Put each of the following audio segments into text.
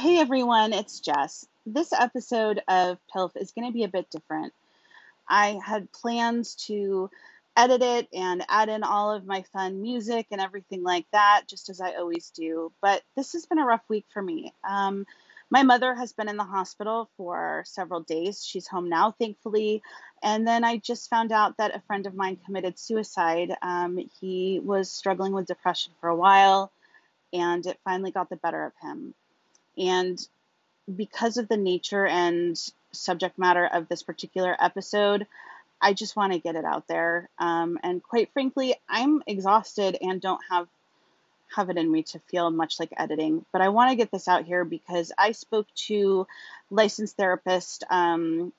Hey everyone, it's Jess. This episode of PILF is going to be a bit different. I had plans to edit it and add in all of my fun music and everything like that, just as I always do. But this has been a rough week for me. Um, my mother has been in the hospital for several days. She's home now, thankfully. And then I just found out that a friend of mine committed suicide. Um, he was struggling with depression for a while, and it finally got the better of him. And because of the nature and subject matter of this particular episode, I just want to get it out there. Um, and quite frankly, I'm exhausted and don't have have it in me to feel much like editing. But I want to get this out here because I spoke to licensed therapist um,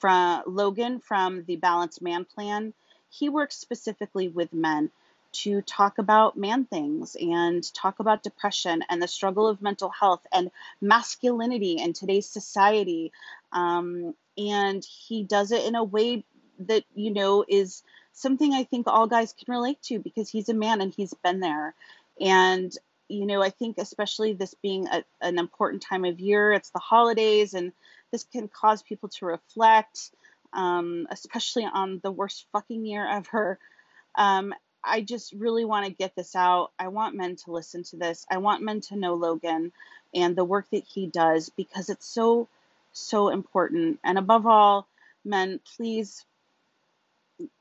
from Logan from the Balanced Man Plan. He works specifically with men to talk about man things and talk about depression and the struggle of mental health and masculinity in today's society. Um, and he does it in a way that, you know, is something I think all guys can relate to because he's a man and he's been there. And, you know, I think especially this being a, an important time of year, it's the holidays, and this can cause people to reflect, um, especially on the worst fucking year ever. Um, I just really want to get this out. I want men to listen to this. I want men to know Logan and the work that he does because it's so, so important. And above all, men, please,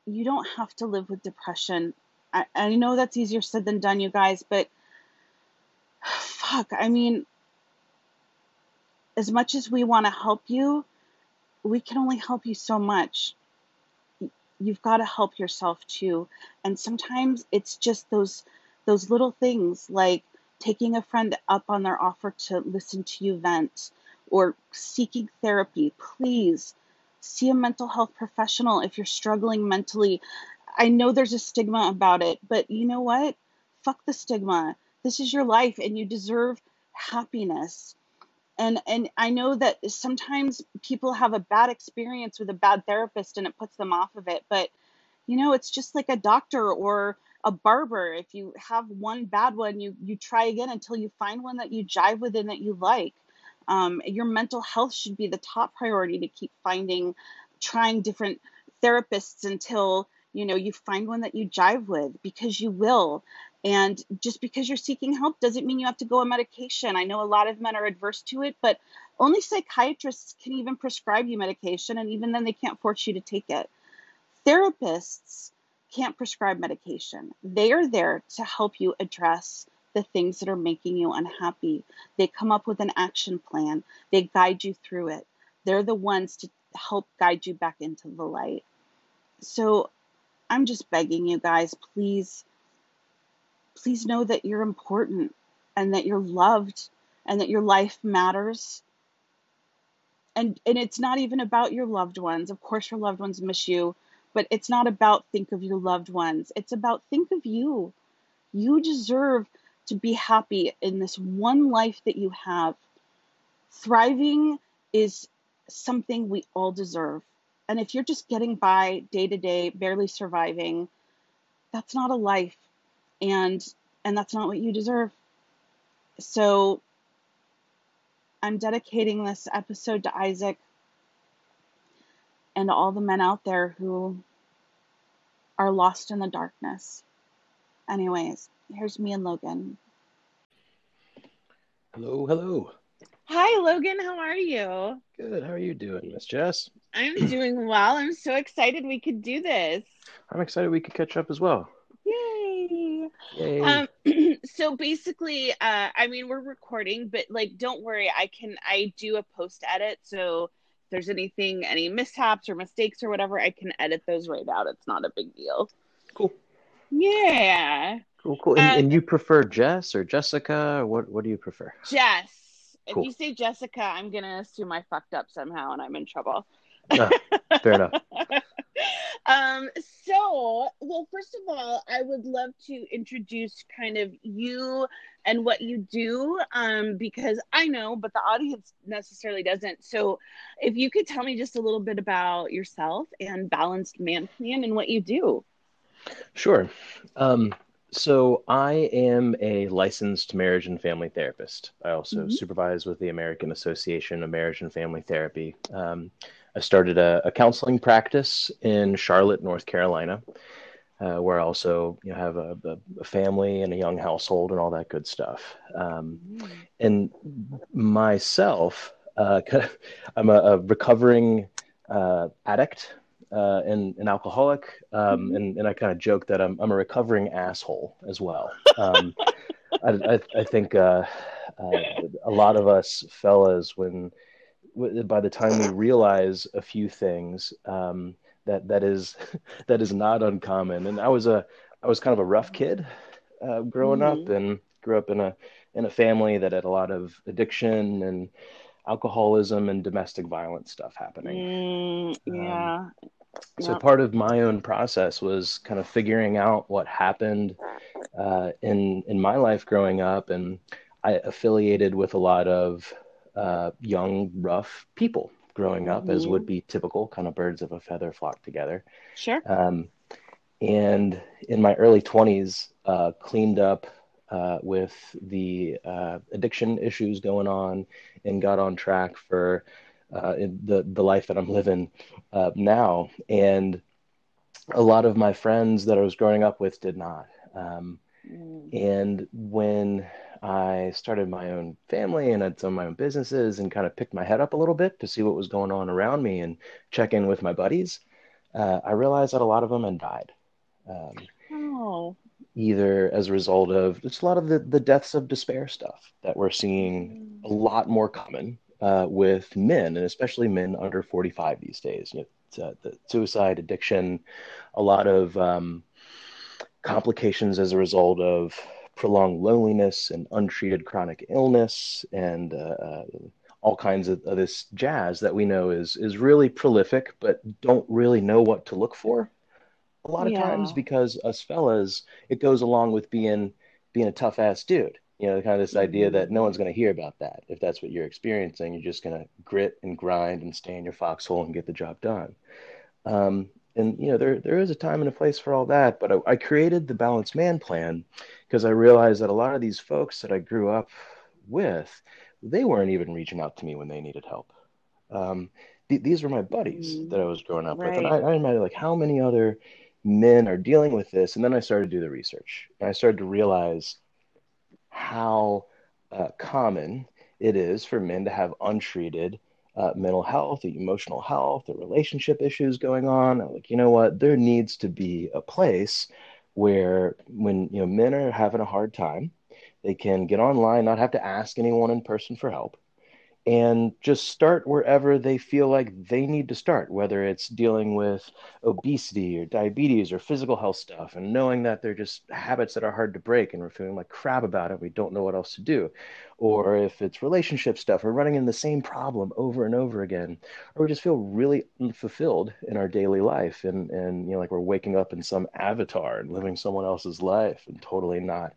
you don't have to live with depression. I, I know that's easier said than done, you guys, but fuck, I mean, as much as we want to help you, we can only help you so much you've got to help yourself too. And sometimes it's just those those little things like taking a friend up on their offer to listen to you vent or seeking therapy. Please see a mental health professional if you're struggling mentally. I know there's a stigma about it, but you know what? Fuck the stigma. This is your life and you deserve happiness and and I know that sometimes people have a bad experience with a bad therapist and it puts them off of it but you know it's just like a doctor or a barber. If you have one bad one you you try again until you find one that you jive with and that you like. Um, your mental health should be the top priority to keep finding trying different therapists until you know you find one that you jive with because you will and just because you're seeking help doesn't mean you have to go on medication. I know a lot of men are adverse to it, but only psychiatrists can even prescribe you medication, and even then, they can't force you to take it. Therapists can't prescribe medication. They are there to help you address the things that are making you unhappy. They come up with an action plan, they guide you through it. They're the ones to help guide you back into the light. So I'm just begging you guys, please please know that you're important and that you're loved and that your life matters. And and it's not even about your loved ones. Of course your loved ones miss you, but it's not about think of your loved ones. It's about think of you. You deserve to be happy in this one life that you have. Thriving is something we all deserve. And if you're just getting by day to day, barely surviving, that's not a life and and that's not what you deserve. So I'm dedicating this episode to Isaac and all the men out there who are lost in the darkness. Anyways, here's me and Logan. Hello, hello. Hi, Logan. How are you? Good. How are you doing, Miss Jess? I'm doing well. I'm so excited we could do this. I'm excited we could catch up as well. Yay. Um, so basically, uh, I mean, we're recording, but like, don't worry. I can, I do a post edit. So if there's anything, any mishaps or mistakes or whatever, I can edit those right out. It's not a big deal. Cool. Yeah. Cool, cool. And, um, and you prefer Jess or Jessica? Or what, what do you prefer? Jess. Cool. If you say Jessica, I'm going to assume I fucked up somehow and I'm in trouble. Uh, fair enough. um, so, well, first of all, I would love to introduce kind of you and what you do um, because I know, but the audience necessarily doesn't. So, if you could tell me just a little bit about yourself and Balanced Man Plan and what you do. Sure. Um, So I am a licensed marriage and family therapist. I also hmm supervise with the American Association of Marriage and Family Therapy. Um, I started a, a counseling practice in Charlotte, North Carolina, uh, where I also you know, have a, a, family and a young household and all that good stuff. Um, Mm. and myself, uh, I'm a, a recovering uh, addict uh, and an alcoholic, um, Mhm. and and I kind of joke that I'm I'm a recovering asshole as well. Um, I, I, I think uh, uh, a lot of us fellas, when by the time we realize a few things, um, that that is that is not uncommon. And I was a I was kind of a rough kid uh, growing up, Mhm. and grew up in a in a family that had a lot of addiction and alcoholism and domestic violence stuff happening. Mm, Um, yeah. so Yep. part of my own process was kind of figuring out what happened uh, in in my life growing up, and I affiliated with a lot of uh, young, rough people growing up, as would be typical, kind of birds of a feather flock together. Sure. Um, and in my early 20s, uh, cleaned up uh, with the uh, addiction issues going on and got on track for uh, in the, the life that I'm living uh, now. And a lot of my friends that I was growing up with did not. Um, Mm. and when I started my own family and I'd some of my own businesses and kind of picked my head up a little bit to see what was going on around me and check in with my buddies, uh, I realized that a lot of them had died. Um, Oh. either as a result of just a lot of the, the deaths of despair stuff that we're seeing Mm. a lot more common uh, with men, and especially men under 45 these days. You know, uh, the suicide, addiction, a lot of um, complications as a result of prolonged loneliness and untreated chronic illness and uh, uh, all kinds of, of this jazz that we know is is really prolific, but don't really know what to look for a lot of times because us fellas, it goes along with being being a tough ass dude. You know, kind of this idea that no hmm one's going to hear about that. If that's what you're experiencing, you're just going to grit and grind and stay in your foxhole and get the job done. Um, and you know, there there is a time and a place for all that. But I, I created the Balanced Man Plan because I realized that a lot of these folks that I grew up with, they weren't even reaching out to me when they needed help. Um, th- these were my buddies Mm. that I was growing up with, and Right. I, I imagine like how many other men are dealing with this. And then I started to do the research, and I started to realize how uh, common it is for men to have untreated uh, mental health, emotional health, or relationship issues going on. I'm like, you know what? There needs to be a place where when you know men are having a hard time, they can get online, not have to ask anyone in person for help and just start wherever they feel like they need to start, whether it's dealing with obesity or diabetes or physical health stuff, and knowing that they're just habits that are hard to break and we're feeling like crap about it, we don't know what else to do. Or if it's relationship stuff, we're running in the same problem over and over again, or we just feel really unfulfilled in our daily life and, and you know, like we're waking up in some avatar and living someone else's life and totally not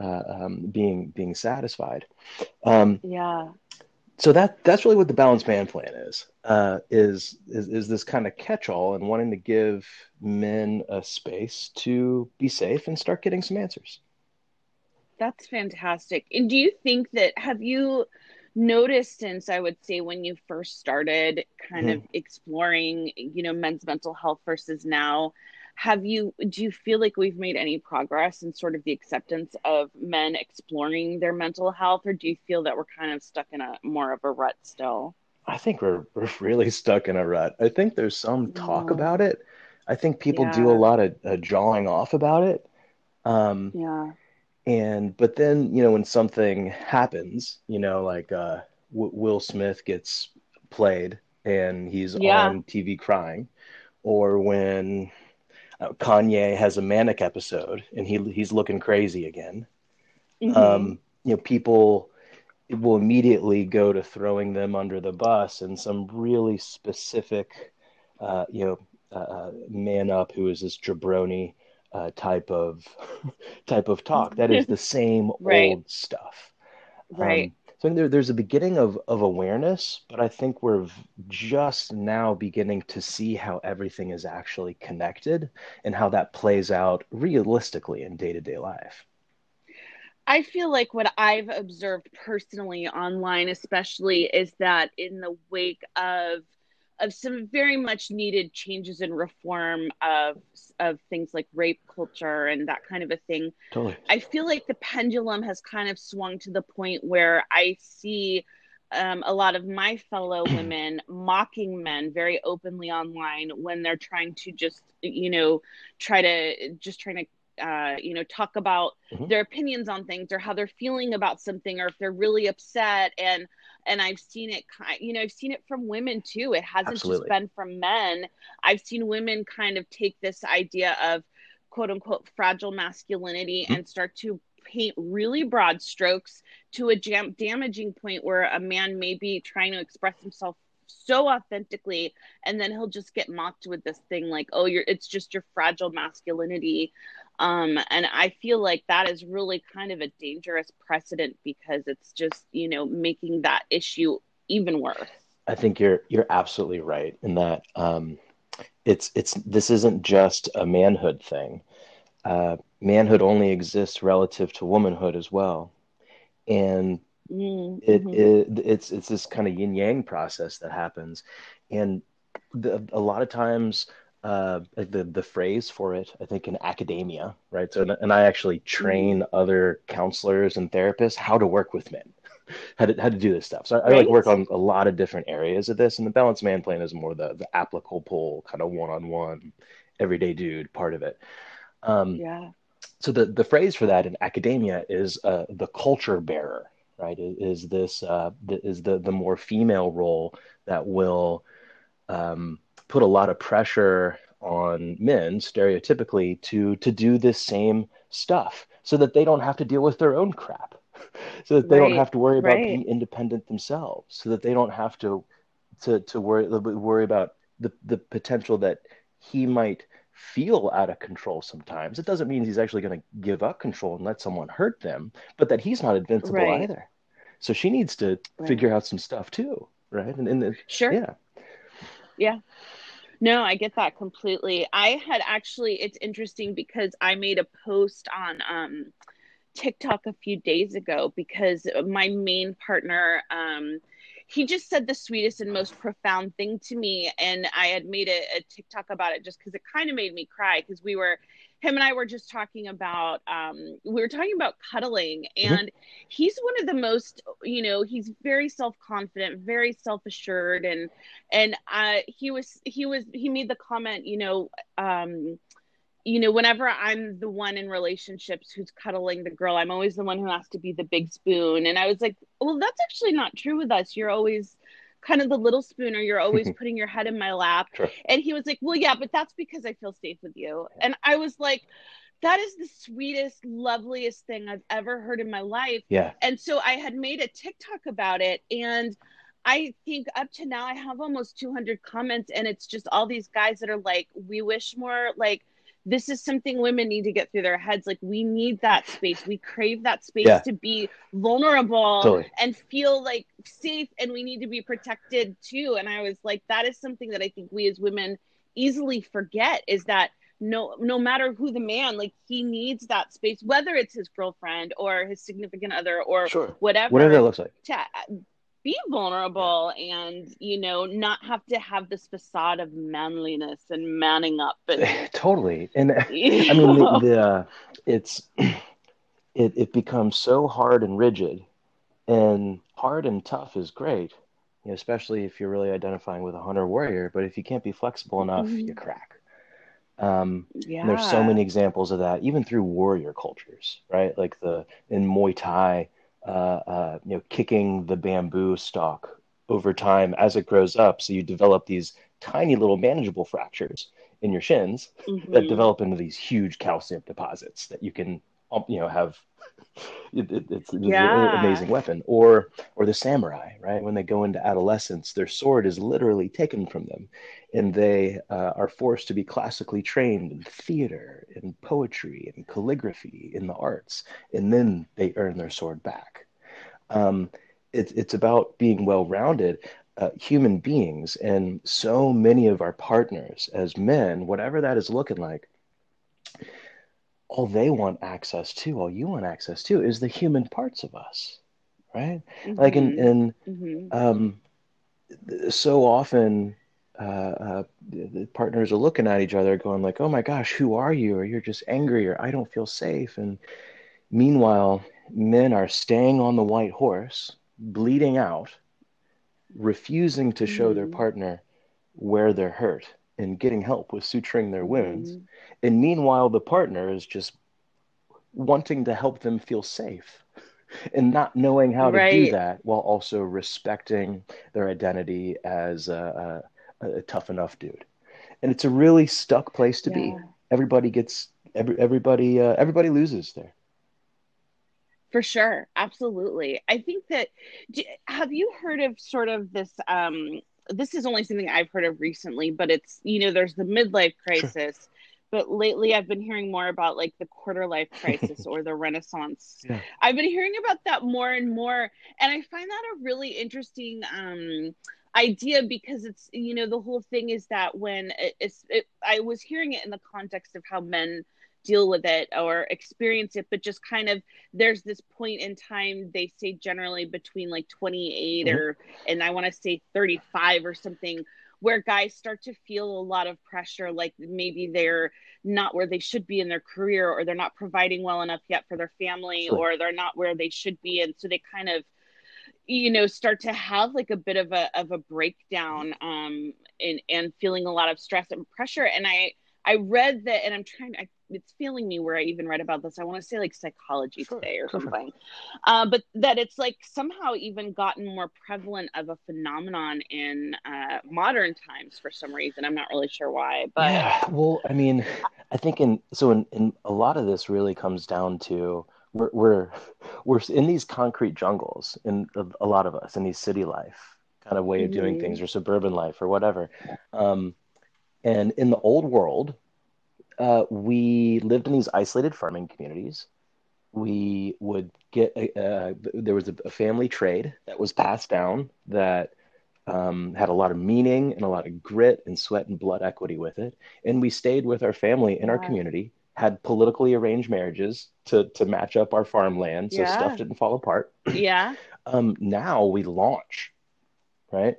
uh, um, being being satisfied. Um, Yeah. So that that's really what the balanced man plan is uh, is is is this kind of catch-all and wanting to give men a space to be safe and start getting some answers That's fantastic. And do you think that have you noticed since I would say when you first started kind Mhm. of exploring, you know, men's mental health versus now, have you do you feel like we've made any progress in sort of the acceptance of men exploring their mental health, or do you feel that we're kind of stuck in a more of a rut still? i think we're we're really stuck in a rut i think there's some talk Yeah. about it i think people do a lot of uh, jawing off about it um, Yeah. and but then you know when something happens you know like uh, w- will smith gets played and he's Yeah. on tv crying or when uh, Kanye has a manic episode and he he's looking crazy again. hmm Um, you know, people will immediately go to throwing them under the bus and some really specific, uh, you know, uh, man up who is this jabroni uh, type of type of talk. That is the same Right. old stuff. Right. Um, So there, there's a beginning of, of awareness, but I think we're just now beginning to see how everything is actually connected and how that plays out realistically in day to day life. I feel like what I've observed personally online, especially, is that in the wake of of some very much needed changes and reform of of things like rape culture and that kind of a thing. Totally. I feel like the pendulum has kind of swung to the point where I see um, a lot of my fellow women mocking men very openly online when they're trying to just you know try to just trying to uh, you know talk about mm-hmm. their opinions on things or how they're feeling about something or if they're really upset and and i've seen it kind you know i've seen it from women too it hasn't Absolutely. just been from men i've seen women kind of take this idea of quote unquote fragile masculinity mm-hmm. and start to paint really broad strokes to a jam- damaging point where a man may be trying to express himself so authentically and then he'll just get mocked with this thing like oh you're it's just your fragile masculinity um, and I feel like that is really kind of a dangerous precedent because it's just, you know, making that issue even worse. I think you're you're absolutely right in that um, it's it's this isn't just a manhood thing. Uh, manhood only exists relative to womanhood as well, and mm-hmm. it, it it's it's this kind of yin yang process that happens, and the, a lot of times uh, the the phrase for it, I think, in academia, right? So, and I actually train mm-hmm. other counselors and therapists how to work with men, how to how to do this stuff. So, I, right. I, like work on a lot of different areas of this, and the balanced man plan is more the the applicable kind of one on one, everyday dude part of it. Um, yeah. So the the phrase for that in academia is uh, the culture bearer, right? Is this uh, is the the more female role that will um, put a lot of pressure on men stereotypically to to do this same stuff so that they don't have to deal with their own crap so that they right, don't have to worry about right. being independent themselves so that they don't have to to to worry worry about the the potential that he might feel out of control sometimes. It doesn't mean he's actually going to give up control and let someone hurt them but that he's not invincible right. either. So she needs to figure out some stuff too right? And, and sure. yeah yeah no, I get that completely. I had actually, it's interesting because I made a post on um, TikTok a few days ago because my main partner, um, he just said the sweetest and most profound thing to me. And I had made a, a TikTok about it just because it kind of made me cry because we were him and I were just talking about um, we were talking about cuddling, mm-hmm. and he's one of the most you know he's very self confident, very self assured, and and uh, he was he was he made the comment you know. Um, you know, whenever I'm the one in relationships who's cuddling the girl, I'm always the one who has to be the big spoon. And I was like, well, that's actually not true with us. You're always kind of the little spooner. You're always putting your head in my lap. Sure. And he was like, Well, yeah, but that's because I feel safe with you. And I was like, that is the sweetest, loveliest thing I've ever heard in my life. Yeah. And so I had made a TikTok about it. And I think up to now I have almost 200 comments. And it's just all these guys that are like, we wish more like, this is something women need to get through their heads. Like we need that space. We crave that space yeah. to be vulnerable totally. and feel like safe and we need to be protected too. And I was like, that is something that I think we as women easily forget is that no no matter who the man like he needs that space whether it's his girlfriend or his significant other or sure. whatever whatever it looks like to be vulnerable and you know not have to have this facade of manliness and manning up and totally and i mean the, the uh, it's it, it becomes so hard and rigid and hard and tough is great you know, especially if you're really identifying with a hunter warrior but if you can't be flexible enough mm-hmm. you crack um, yeah. there's so many examples of that even through warrior cultures right like the in muay thai uh, uh, you know, kicking the bamboo stalk over time as it grows up. So you develop these tiny little manageable fractures in your shins mm-hmm. that develop into these huge calcium deposits that you can, um, you know, have. It, it, it's, yeah. an amazing weapon. Or, or the samurai, right? When they go into adolescence, their sword is literally taken from them, and they uh, are forced to be classically trained in theater, in poetry, in calligraphy, in the arts, and then they earn their sword back. Um, it's it's about being well-rounded uh, human beings, and so many of our partners as men, whatever that is looking like, all they want access to, all you want access to, is the human parts of us, right? Mm-hmm. Like in in mm-hmm. um, so often uh, uh, the partners are looking at each other going like oh my gosh who are you or you're just angry or i don't feel safe and meanwhile men are staying on the white horse bleeding out refusing to show mm-hmm. their partner where they're hurt and getting help with suturing their wounds mm-hmm. And meanwhile the partner is just wanting to help them feel safe and not knowing how right. to do that while also respecting their identity as a, a, a, tough enough dude. And it's a really stuck place to yeah. be. Everybody gets every everybody uh, everybody loses there. For sure, absolutely. I think that have you heard of sort of this um this is only something I've heard of recently, but it's you know there's the midlife crisis. Sure but lately I've been hearing more about like the quarter life crisis or the renaissance. Yeah. I've been hearing about that more and more and I find that a really interesting um idea because it's you know the whole thing is that when it's it, I was hearing it in the context of how men deal with it or experience it but just kind of there's this point in time they say generally between like 28 mm-hmm. or and I want to say 35 or something where guys start to feel a lot of pressure like maybe they're not where they should be in their career or they're not providing well enough yet for their family sure. or they're not where they should be and so they kind of you know start to have like a bit of a of a breakdown um and and feeling a lot of stress and pressure and i i read that and i'm trying I, it's feeling me where I even read about this. I want to say like psychology sure, today or something, uh, but that it's like somehow even gotten more prevalent of a phenomenon in uh, modern times for some reason. I'm not really sure why, but yeah. Well, I mean, I think in so in, in a lot of this really comes down to we're we're we're in these concrete jungles in a, a lot of us in these city life kind of way of doing mm-hmm. things or suburban life or whatever. Um, and in the old world, uh, we lived in these isolated farming communities. We would get a, uh, there was a, a, family trade that was passed down that um, had a lot of meaning and a lot of grit and sweat and blood equity with it. And we stayed with our family in our community, had politically arranged marriages to to match up our farmland so yeah. stuff didn't fall apart. Yeah. um, now we launch, right?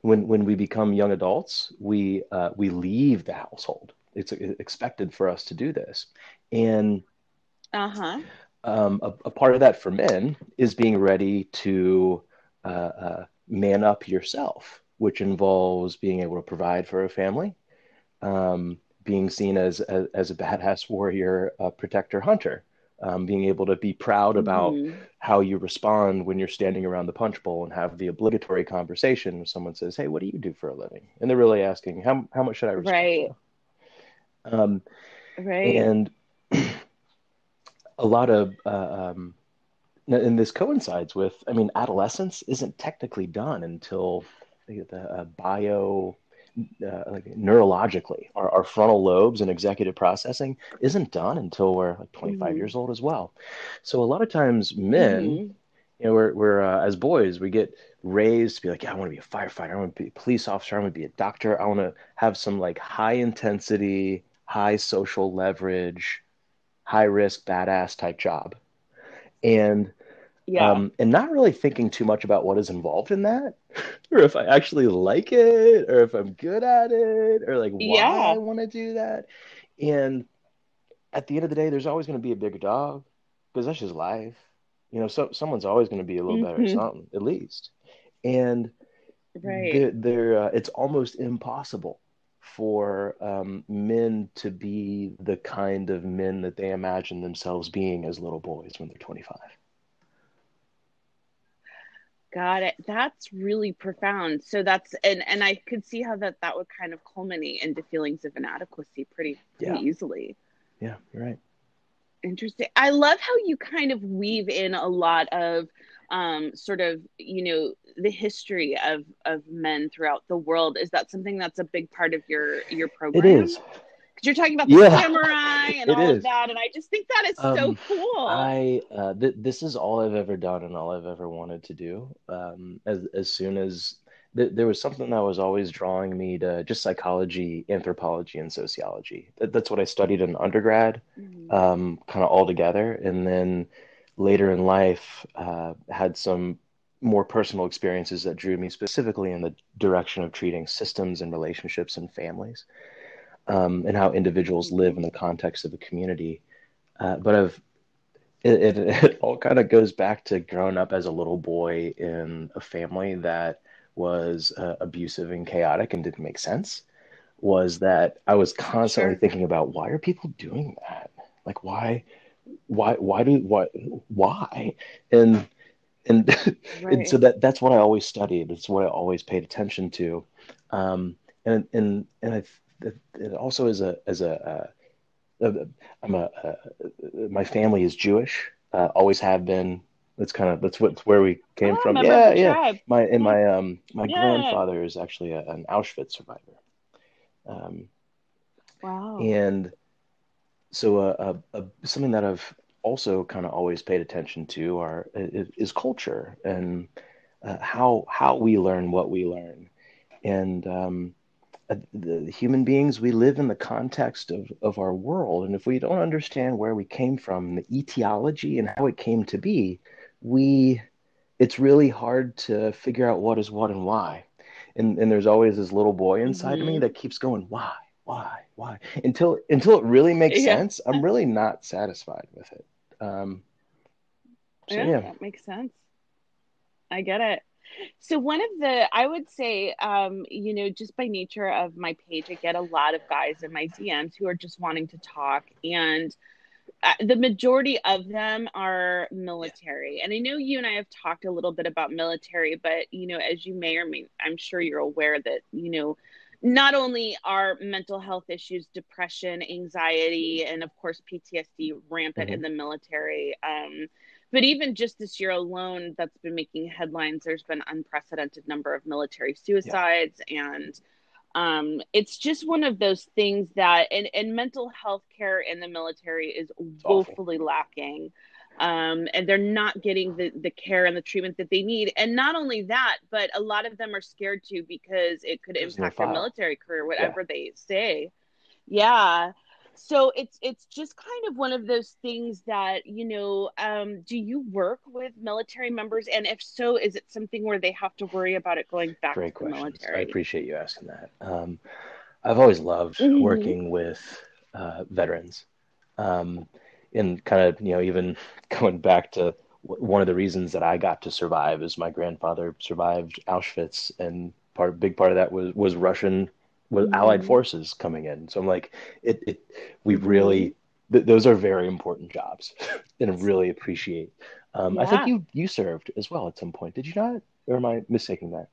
When when we become young adults, we uh, we leave the household it's expected for us to do this. And uh-huh. um, a, a, part of that for men is being ready to uh, uh, man up yourself which involves being able to provide for a family um, being seen as, as, as a badass warrior a protector hunter um, being able to be proud about mm-hmm. how you respond when you're standing around the punch bowl and have the obligatory conversation when someone says hey what do you do for a living? And they're really asking how, how much should i respect right um, right. And a lot of, uh, um, and this coincides with, I mean, adolescence isn't technically done until the, uh, bio, uh, like neurologically, our, our, frontal lobes and executive processing isn't done until we're like 25 mm-hmm. years old as well. So a lot of times men, mm-hmm. you know, we're, we're uh, as boys, we get raised to be like, yeah, I want to be a firefighter. I want to be a police officer. I want to be a doctor. I want to have some like high intensity high social leverage, high risk, badass type job. And yeah. Um, and not really thinking too much about what is involved in that, or if I actually like it, or if I'm good at it, or like why yeah. I want to do that. And at the end of the day, there's always going to be a bigger dog because that's just life. You know, so someone's always going to be a little mm-hmm. better at mm-hmm. something, at least. And right, they're, they're uh, it's almost impossible for um, men to be the kind of men that they imagine themselves being as little boys when they're 25. Got it. That's really profound. So that's and and I could see how that that would kind of culminate into feelings of inadequacy pretty, pretty yeah. easily. Yeah, you're right. Interesting. I love how you kind of weave in a lot of um, sort of you know the history of of men throughout the world is that something that's a big part of your your program it is Because you're talking about the Yeah, samurai and all of that, and I just think that is so Um, cool. I uh, th this is all I've ever done and all I've ever wanted to do. Um, as as soon as th there was something that was always drawing me to just psychology, anthropology, and sociology. That, that's what I studied in undergrad, Mhm. um, kind of all together, and then later in life, uh, had some more personal experiences that drew me specifically in the direction of treating systems and relationships and families, um, and how individuals live in the context of a community. Uh, but I've it, it, it all kind of goes back to growing up as a little boy in a family that was uh, abusive and chaotic and didn't make sense. Was that I was constantly Sure. thinking about why are people doing that? Like why, why, why do why, why? And and and so that that's what I always studied. It's what I always paid attention to. Um, and and and I, it also is a as a uh, uh, I'm a uh, my family is Jewish, uh, always have been. That's kind of that's what where we came Oh, from. Yeah, yeah. tribe. My and my um my Yeah. grandfather is actually a, an Auschwitz survivor. Um, Wow. and so uh, uh, uh, something that I've also kind of always paid attention to are is, is culture and uh, how how we learn what we learn. And um, uh, the human beings, we live in the context of, of our world. And if we don't understand where we came from, the etiology and how it came to be, we it's really hard to figure out what is what and why. And and there's always this little boy inside of me that keeps going, why, why, why? Until until it really makes Yeah. sense, I'm really not satisfied with it. Um, so Yeah, yeah, that makes sense. I get it. So one of the, I would say, um, you know, just by nature of my page, I get a lot of guys in my DMs who are just wanting to talk, and uh, the majority of them are military. And I know you and I have talked a little bit about military, but you know, as you may or may, I'm sure you're aware that you know, not only are mental health issues, depression, anxiety, and of course PTSD rampant hmm in the military. Um, but even just this year alone, that's been making headlines. There's been unprecedented number of military yeah, suicides, and um, it's just one of those things that, and, and mental health care in the military is woefully lacking. Um, and they're not getting the, the care and the treatment that they need. And not only that, but a lot of them are scared to because it could It goes in their impact their military career, Yeah. whatever they say. Yeah. So it's it's just kind of one of those things that, you know, um, do you work with military members? And if so, is it something where they have to worry about it going back Great to the questions. I appreciate you asking that. Um, I've always loved hmm working with uh, veterans. Um, and kind of, you know, even going back to one of the reasons that I got to survive is my grandfather survived Auschwitz, and part big part of that was was Russian was Allied hmm forces coming in. So I'm like, it it we really th those are very important jobs, and really appreciate. Um, I think you you served as well at some point, did you not? Or am I mistaking that?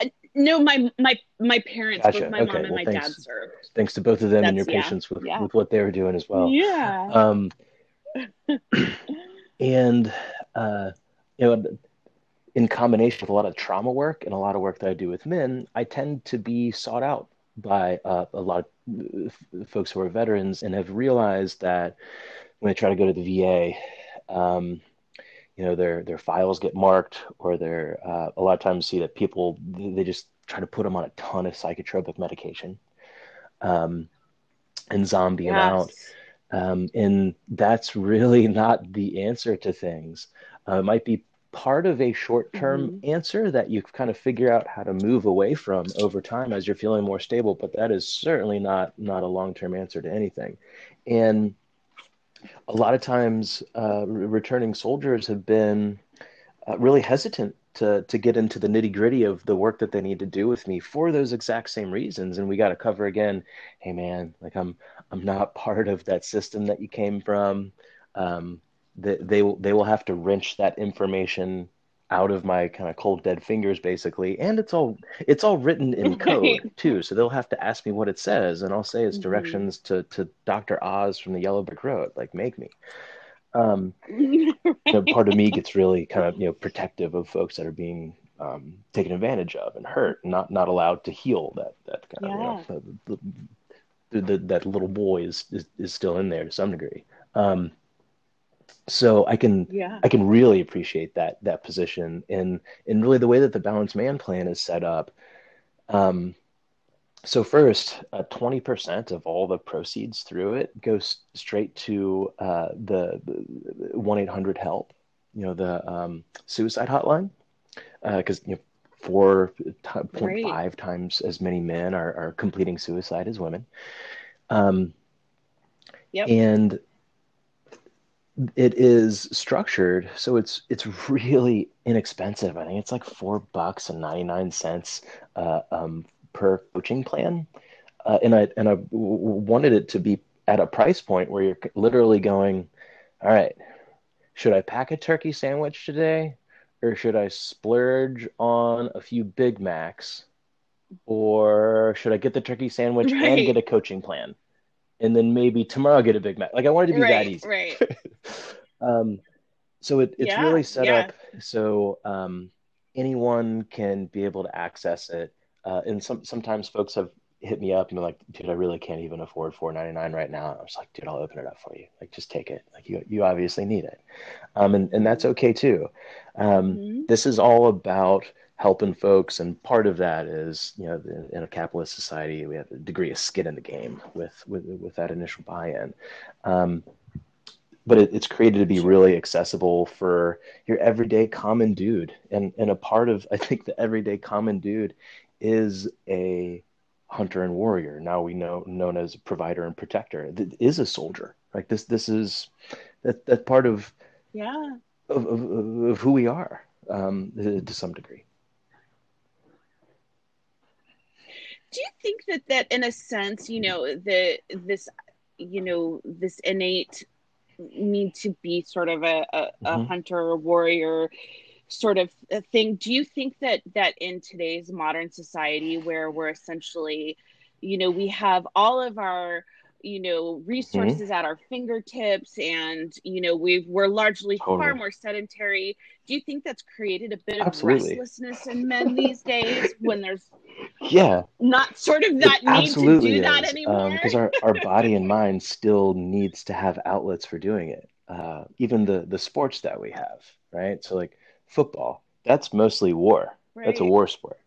Uh, No, my my my parents, both Gotcha. my mom Okay. and Well, my dad thanks served. thanks to both of them and your yeah. patience with Yeah. with what they were doing as well. Yeah. Um, and uh, you know, in combination with a lot of trauma work and a lot of work that I do with men, I tend to be sought out by uh, a lot of uh, folks who are veterans and have realized that when they try to go to the VA, um, you know, their their files get marked, or they're uh, a lot of times see that people they just try to put them on a ton of psychotropic medication um, and zombie them out. Um, and that's really not the answer to things. Uh, it might be part of a short term hmm answer that you kind of figure out how to move away from over time as you're feeling more stable, but that is certainly not not a long term answer to anything. And a lot of times, uh, re- returning soldiers have been uh, really hesitant to to get into the nitty gritty of the work that they need to do with me for those exact same reasons. And we got to cover again. Hey, man, like I'm I'm not part of that system that you came from. Um, that they will they will have to wrench that information out of my kind of cold dead fingers basically and it's all it's all written in code too so they'll have to ask me what it says and i'll say it's hmm directions to to dr oz from the yellow brick road like make me um part of me gets really kind of you know protective of folks that are being um, taken advantage of and hurt, and not not allowed to heal. That that kind of you know the, the, the, the, that little boy is, is, is still in there to some degree. Um, so I can Yeah. I can really appreciate that that position and and really the way that the balanced man plan is set up. Um, so first, uh, 20% of all the proceeds through it goes straight to uh, the 1-800-HELP, you know, the um, suicide hotline, because uh, you know, 4.5 times as many men are, are completing suicide as women. Um, Yep. and it is structured so it's it's really inexpensive. I think it's like four bucks and 99 cents uh, um, per coaching plan. Uh, and I and I wanted it to be at a price point where you're literally going, all right, should I pack a turkey sandwich today, or should I splurge on a few Big Macs, or should I get the turkey sandwich and get a coaching plan, and then maybe tomorrow get a Big Mac? Like I wanted to be that easy. Right. Um, so it, it's Yeah. really set Yeah. up so um, anyone can be able to access it. Uh, and some sometimes folks have hit me up and like, "Dude, I really can't even afford four ninety nine right now." And I was like, "Dude, I'll open it up for you. Like, just take it. Like, you you obviously need it, um, and and that's okay too. Um, hmm this is all about helping folks, and part of that is, you know, in a capitalist society, we have a degree of skin in the game with with with that initial buy in. Um, but it, it's created to be really accessible for your everyday common dude and and a part of i think the everyday common dude is a hunter and warrior now we know known as provider and protector. That is a soldier. Like this this is that that part of Yeah. of, of, of who we are um, to some degree. Do you think that that in a sense, you know, the this you know, this innate need to be sort of a, a, a hmm hunter or warrior sort of a thing. Do you think that that in today's modern society where we're essentially, you know, we have all of our you know resources at our fingertips and you know we've we're largely far more sedentary do you think that's created a bit of absolutely restlessness in men these days when there's yeah not sort of that need to absolutely do that is, anymore um, because our, our body and mind still needs to have outlets for doing it. Uh, even the the sports that we have, right? So like football, that's mostly war. That's a war sport.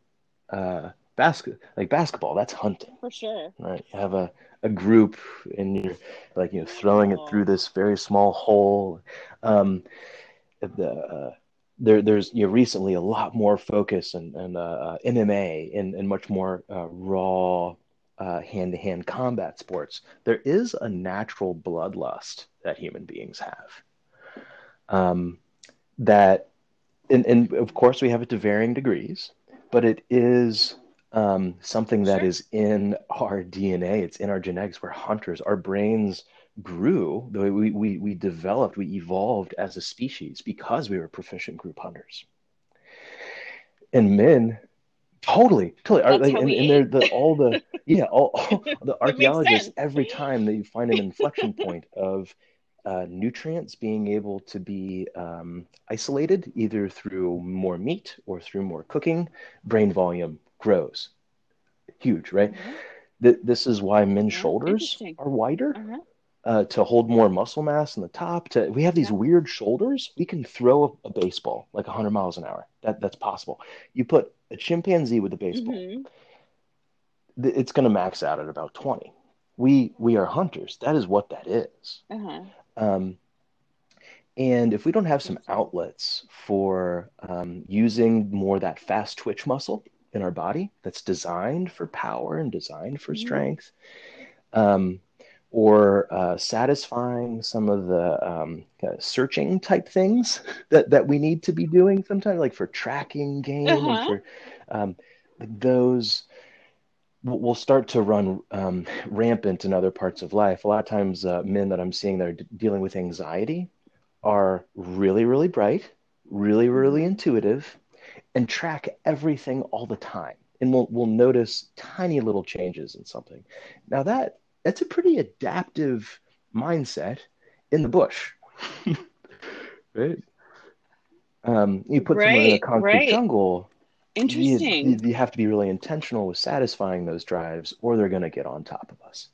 Uh, basket like basketball, that's hunting, for sure right? You have a, a group and you're like you know throwing it through this very small hole. Um, the uh, there there's you know recently a lot more focus and and uh, MMA and and much more uh, raw uh, hand-to-hand combat sports. There is a natural bloodlust that human beings have. Um, that and, and of course we have it to varying degrees, but it is um, something that sure is in our DNA. It's in our genetics. We're hunters. Our brains grew, the way we, we, we developed, we evolved as a species because we were proficient group hunters. And men, totally, totally. Are like, and, and they're the all the yeah, all, all the archaeologists every time that you find an inflection point of uh, nutrients being able to be um, isolated either through more meat or through more cooking, brain volume grows. Huge, right? uh-huh Th- this is why men's yeah shoulders are wider uh-huh uh, to hold more muscle mass in the top. To we have these yeah weird shoulders. We can throw a, a baseball like 100 miles an hour. That that's possible. You put a chimpanzee with a baseball, mm-hmm th- it's going to max out at about 20. We we are hunters. That is what that is. uh-huh Um, and if we don't have some outlets for um, using more that fast twitch muscle in our body that's designed for power and designed for mm-hmm. strength, um, or uh, satisfying some of the um, uh, searching type things that, that we need to be doing sometimes, like for tracking game uh-huh. for um, those will will start to run um, rampant in other parts of life. A lot of times, uh, men that I'm seeing that are d- dealing with anxiety are really, really bright, really, really mm-hmm intuitive, and track everything all the time. And we'll, we'll notice tiny little changes in something. Now that that's a pretty adaptive mindset in the bush, right? Um, you put someone in a concrete right jungle, you, you interesting you have to be really intentional with satisfying those drives, or they're going to get on top of us.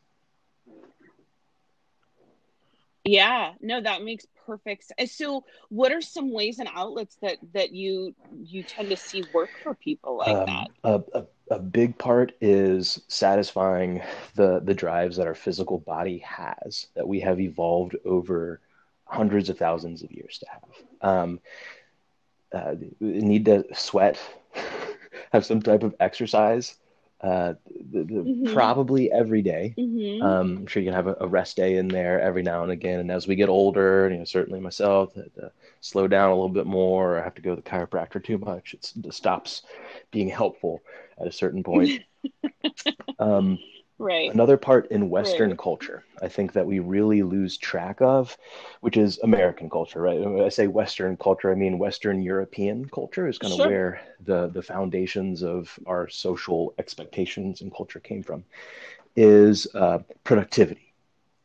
Yeah, no, that makes perfect sense. So, what are some ways and outlets that that you you tend to see work for people like Um, that? a, a, a big part is satisfying the the drives that our physical body has that we have evolved over hundreds of thousands of years to have. Um, uh, need to sweat, have some type of exercise, uh, the, the, Mm-hmm. probably every day. Mm-hmm. Um, I'm sure you can have a, a rest day in there every now and again. And as we get older, you know, certainly myself, to, to slow down a little bit more, or have to go to the chiropractor too much, it's, it stops being helpful at a certain point. Um, Right. another part in Western Right. culture, I think that we really lose track of, which is American culture, right? When I say Western culture, I mean Western European culture is kind of Sure. where the the foundations of our social expectations and culture came from, is uh, productivity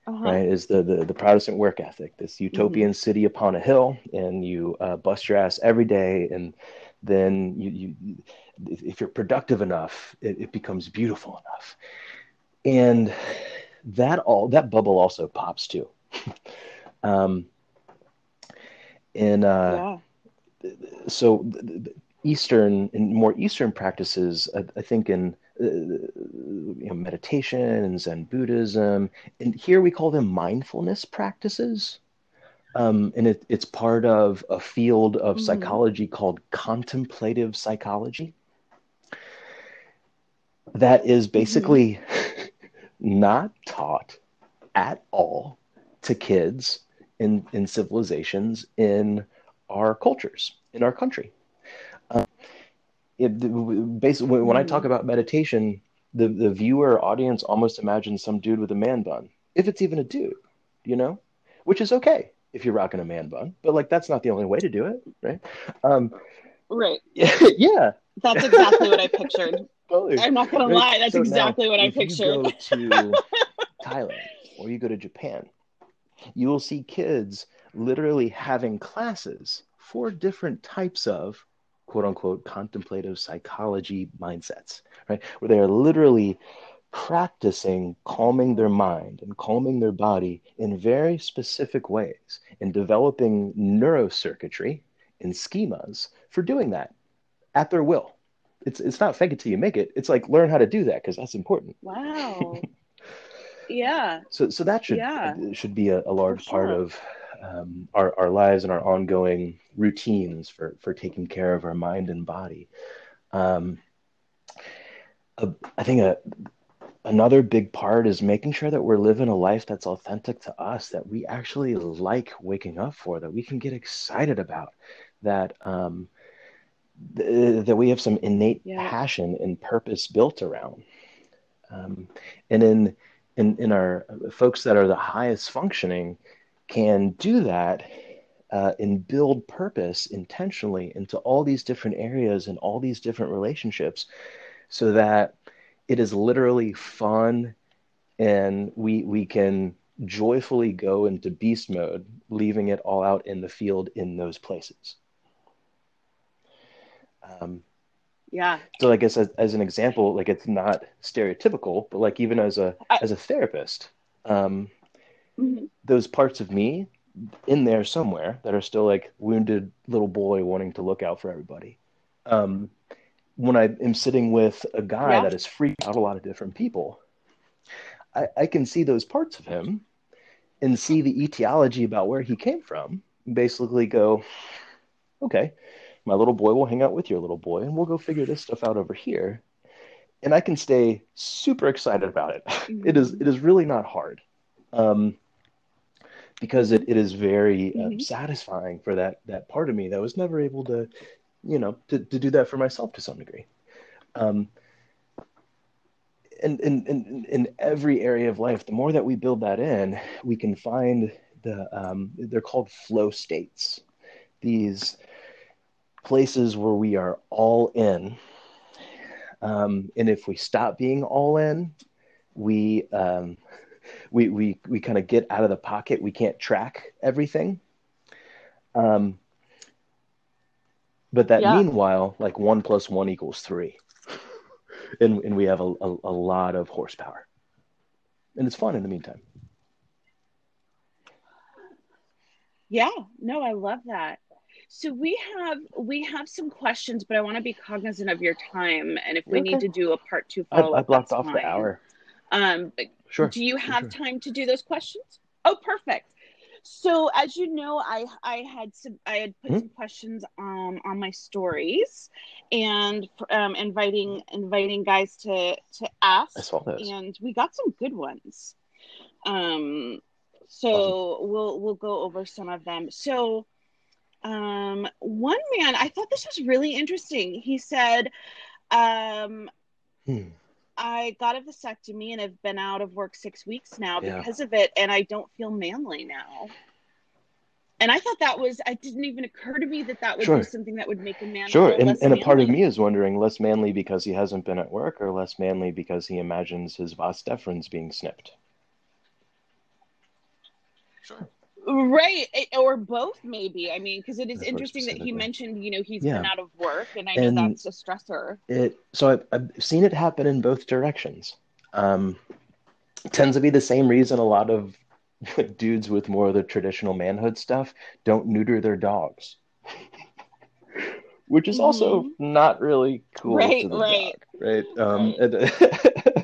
Uh-huh. right? Is the, the the Protestant work ethic, this utopian city upon a hill, and you uh, bust your ass every day, and then you, you if you're productive enough, it, it becomes beautiful enough, and that all that bubble also pops too. um, and uh, Yeah. so the, the Eastern and more Eastern practices, I, I think in uh, you know, meditation and Zen Buddhism, and here we call them mindfulness practices. Um, and it, it's part of a field of Mhm. psychology called contemplative psychology. That is basically not taught at all to kids in, in civilizations in our cultures, in our country. Um, it, basically, when I talk Mhm. about meditation, the, the viewer audience almost imagines some dude with a man bun, if it's even a dude, you know, which is okay if you're rocking a man bun, but like that's not the only way to do it, right? Um, Right. yeah, That's exactly what I pictured. I'm not gonna Right. lie. That's So now, exactly what I if you pictured. go to Thailand or you go to Japan, you will see kids literally having classes for different types of quote unquote contemplative psychology mindsets, right? Where they are literally practicing calming their mind and calming their body in very specific ways and developing neurocircuitry and schemas for doing that at their will. It's, it's not fake it till you make it. It's like learn how to do that because that's important. Wow. Yeah. So, so that should Yeah. should be a, a large For part of um, our, our lives and our ongoing routines for, for taking care of our mind and body. Um, a, I think a, another big part is making sure that we're living a life that's authentic to us, that we actually like waking up for, that we can get excited about, that um, th- that we have some innate Yeah. passion and purpose built around. Um, and in, in in our folks that are the highest functioning can do that uh, and build purpose intentionally into all these different areas and all these different relationships so that it is literally fun and we we can joyfully go into beast mode leaving it all out in the field in those places um, Yeah. so i guess as, as an example like it's not stereotypical but like even as a I- as a therapist um, Mhm. those parts of me in there somewhere that are still like wounded little boy wanting to look out for everybody. Um, when I am sitting with a guy Yeah. that has freaked out a lot of different people, I, I can see those parts of him and see the etiology about where he came from. Basically, go, okay, my little boy will hang out with your little boy, and we'll go figure this stuff out over here. And I can stay super excited about it. It is it is really not hard. Um, because it, it is very uh, Mhm. satisfying for that that part of me that was never able to you know to, to do that for myself to some degree um, and in, in, in every area of life the more that we build that in we can find the um, they're called flow states these places where we are all in um, and if we stop being all in we um, we we we kind of get out of the pocket. We can't track everything. Um, but that Yeah. meanwhile, like one plus one equals three, and and we have a, a, a lot of horsepower, and it's fun in the meantime. Yeah, no, I love that. So we have we have some questions, but I want to be cognizant of your time, and if we Okay. need to do a part two follow up, I up, blocked off fine. the hour. Um, but Sure. do you have sure. time to do those questions? Oh, perfect. So as you know, I I had some I had put Mhm. some questions um on my stories, and um inviting inviting guys to to ask, I saw those. and we got some good ones. Um, so we'll we'll go over some of them. So, um, one man, I thought this was really interesting. He said, um, Hmm. I got a vasectomy and have been out of work six weeks now Yeah. because of it, and I don't feel manly now. And I thought that was, it didn't even occur to me that that would Sure. be something that would make a man Sure, feel and, less and a part of me is wondering less manly because he hasn't been at work, or less manly because he imagines his vas deferens being snipped. Sure. Right, or both, maybe. I mean, because it is That's interesting that he mentioned, you know, he's Yeah. been out of work, and I know And- that's a stressor. It so I've, I've seen it happen in both directions. Um, tends to be the same reason a lot of dudes with more of the traditional manhood stuff don't neuter their dogs, which is also not really cool Right, right. dog, right? Um, and-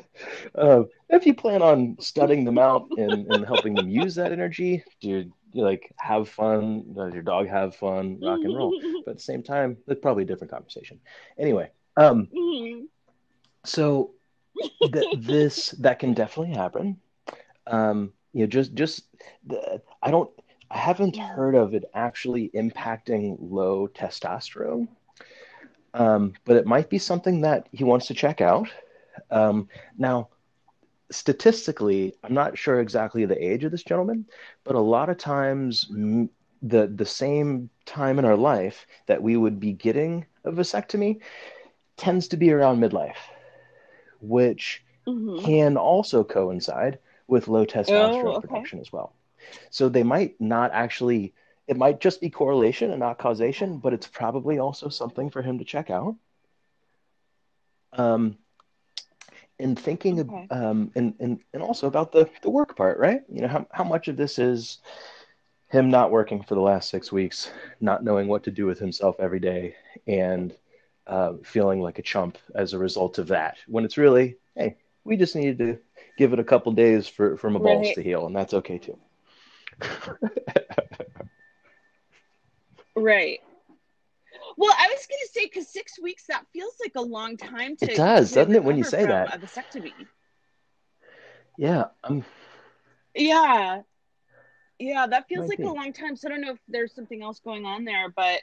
uh, if you plan on studying them out and, and helping them use that energy, dude, you like have fun, let your dog have fun, rock and roll. But at the same time, it's probably a different conversation. Anyway, um, so th- this that can definitely happen. Um, you know, just just the, I don't I haven't heard of it actually impacting low testosterone, um, but it might be something that he wants to check out. Um, now, statistically, I'm not sure exactly the age of this gentleman, but a lot of times m- the the same time in our life that we would be getting a vasectomy tends to be around midlife, which Mhm. can also coincide with low testosterone Oh, okay. production as well. So they might not actually, it might just be correlation and not causation, but it's probably also something for him to check out. Um, and thinking, Okay. um, and, and, and also about the, the work part, right? You know, how, how much of this is him not working for the last six weeks, not knowing what to do with himself every day, and uh, feeling like a chump as a result of that, when it's really, hey, we just needed to give it a couple days for, for my balls to heal, and that's okay too. Right. Well, I was going to say because six weeks that feels like a long time to. It does, doesn't it, when you say that? A vasectomy. yeah, I'm, Yeah. Yeah, that feels Might like be. a long time. So I don't know if there's something else going on there, but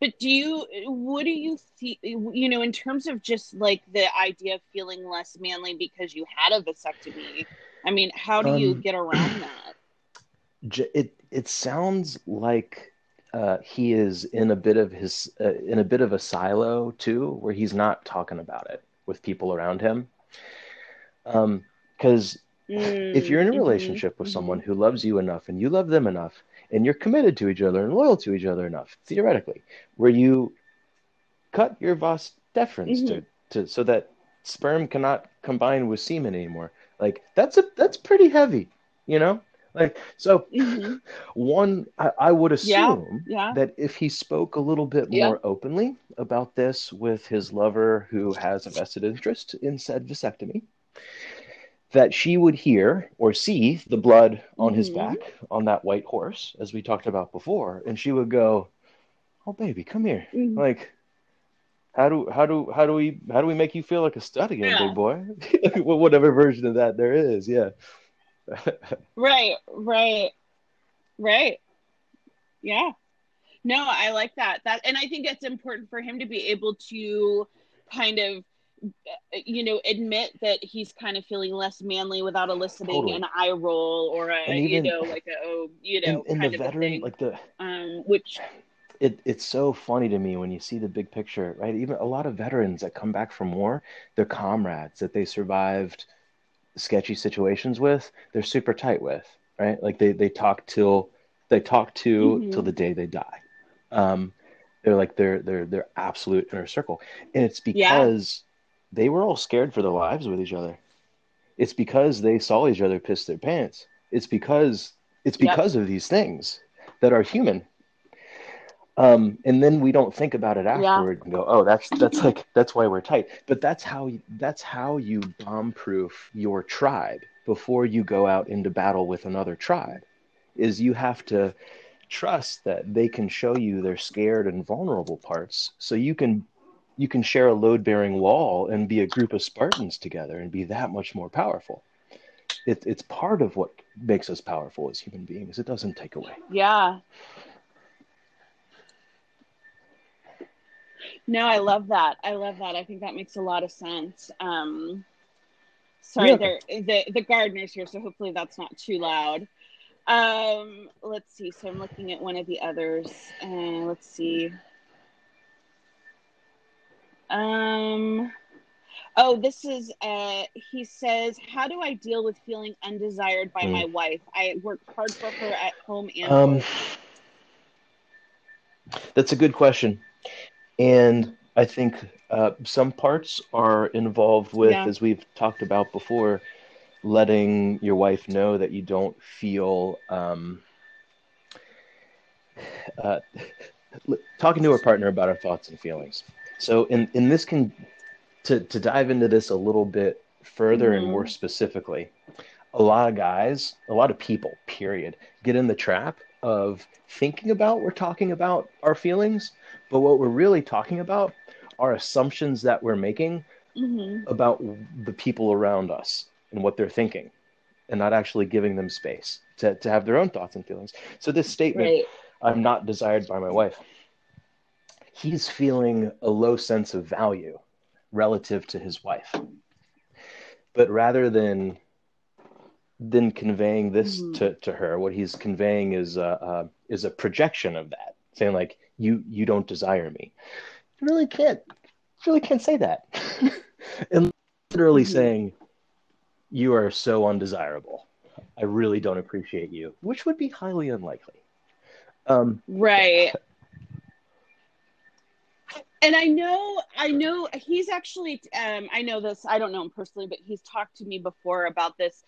but do you what do you see you know in terms of just like the idea of feeling less manly because you had a vasectomy? I mean, how do you Um, get around that? it it sounds like uh, he is in a bit of his uh, in a bit of a silo too, where he's not talking about it with people around him. Um, because if you're in a Mm, relationship with mhm. someone who loves you enough and you love them enough and you're committed to each other and loyal to each other enough, theoretically, where you cut your vas deferens to, to so that sperm cannot combine with semen anymore, like that's a that's pretty heavy, you know. Like so, Mhm. one I, I would assume yeah. that if he spoke a little bit Yeah. more openly about this with his lover who has a vested interest in said vasectomy, that she would hear or see the blood on his Mhm. back on that white horse, as we talked about before, and she would go, "Oh, baby, come here. Mhm. Like, how do how do how do we how do we make you feel like a stud again, Yeah. big boy? Whatever version of that there is, yeah." Right, right, right. Yeah. No, I like that. That and I think it's important for him to be able to kind of uh, you know admit that he's kind of feeling less manly without eliciting Totally. an eye roll or a even- you know like a oh you know and, and kind the of a veteran, thing like the um which it, it's so funny to me when you see the big picture, right? Even a lot of veterans that come back from war, their comrades that they survived sketchy situations with, they're super tight with, right? Like they, they talk till they talk to Mhm. till the day they die. Um, they're like their their their absolute inner circle, and it's Yeah. because they were all scared for their lives with each other. It's because they saw each other piss their pants. It's because it's Yep. because of these things that are human. Um, and then we don't think about it afterward yeah. and go, "Oh, that's that's like that's why we're tight." But that's how that's how you bomb-proof your tribe before you go out into battle with another tribe. Is you have to trust that they can show you their scared and vulnerable parts, so you can you can share a load-bearing wall and be a group of Spartans together and be that much more powerful. It, it's part of what makes us powerful as human beings. It doesn't take away. Yeah, No, I love that. I love that. I think that makes a lot of sense. Um, sorry, yeah. the the gardener's here, so hopefully that's not too loud. Um, let's see. So I'm looking at one of the others, and let's see. Um, oh, this is. Uh, he says, "How do I deal with feeling undesired by mm. my wife? I work hard for her at home and." Um, that's a good question. And I think uh, some parts are involved with, yeah. as we've talked about before, letting your wife know that you don't feel um, uh, talking to her partner about our thoughts and feelings. So, in in this can to to dive into this a little bit further mm-hmm. and more specifically, a lot of guys, a lot of people, period, get in the trap of thinking about we're talking about our feelings but what we're really talking about are assumptions that we're making mm-hmm. about the people around us and what they're thinking, and not actually giving them space to, to have their own thoughts and feelings. So, this statement, right. I'm not desired by my wife, he's feeling a low sense of value relative to his wife. But rather than than conveying this mm-hmm. to, to her, what he's conveying is a, uh, is a projection of that, saying like, you you don't desire me. You really can't really can't say that. and literally mm-hmm. saying you are so undesirable. I really don't appreciate you, which would be highly unlikely. Um, right. And I know, I know he's actually, um, I know this, I don't know him personally, but he's talked to me before about this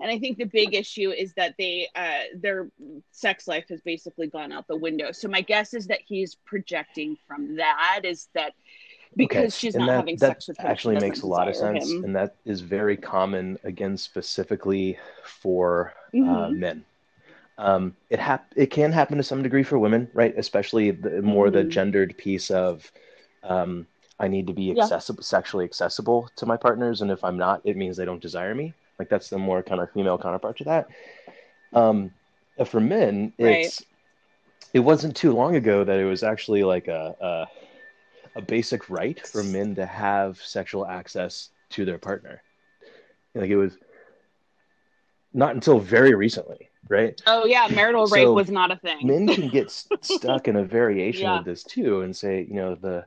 and i think the big issue is that they uh, their sex life has basically gone out the window so my guess is that he's projecting from that is that because okay. she's and not that, having that sex with him actually makes a lot of sense him. and that is very common again specifically for uh, mm-hmm. uh, men um, it hap- it can happen to some degree for women right especially the more mm-hmm. the gendered piece of um, I need to be accessible, yeah. sexually accessible to my partners, and if I'm not, it means they don't desire me. Like that's the more kind of female counterpart to that. Um, for men, it's right. it wasn't too long ago that it was actually like a, a a basic right for men to have sexual access to their partner. Like it was not until very recently, right? Oh yeah, marital so rape was not a thing. men can get stuck in a variation yeah. of this too, and say, you know, the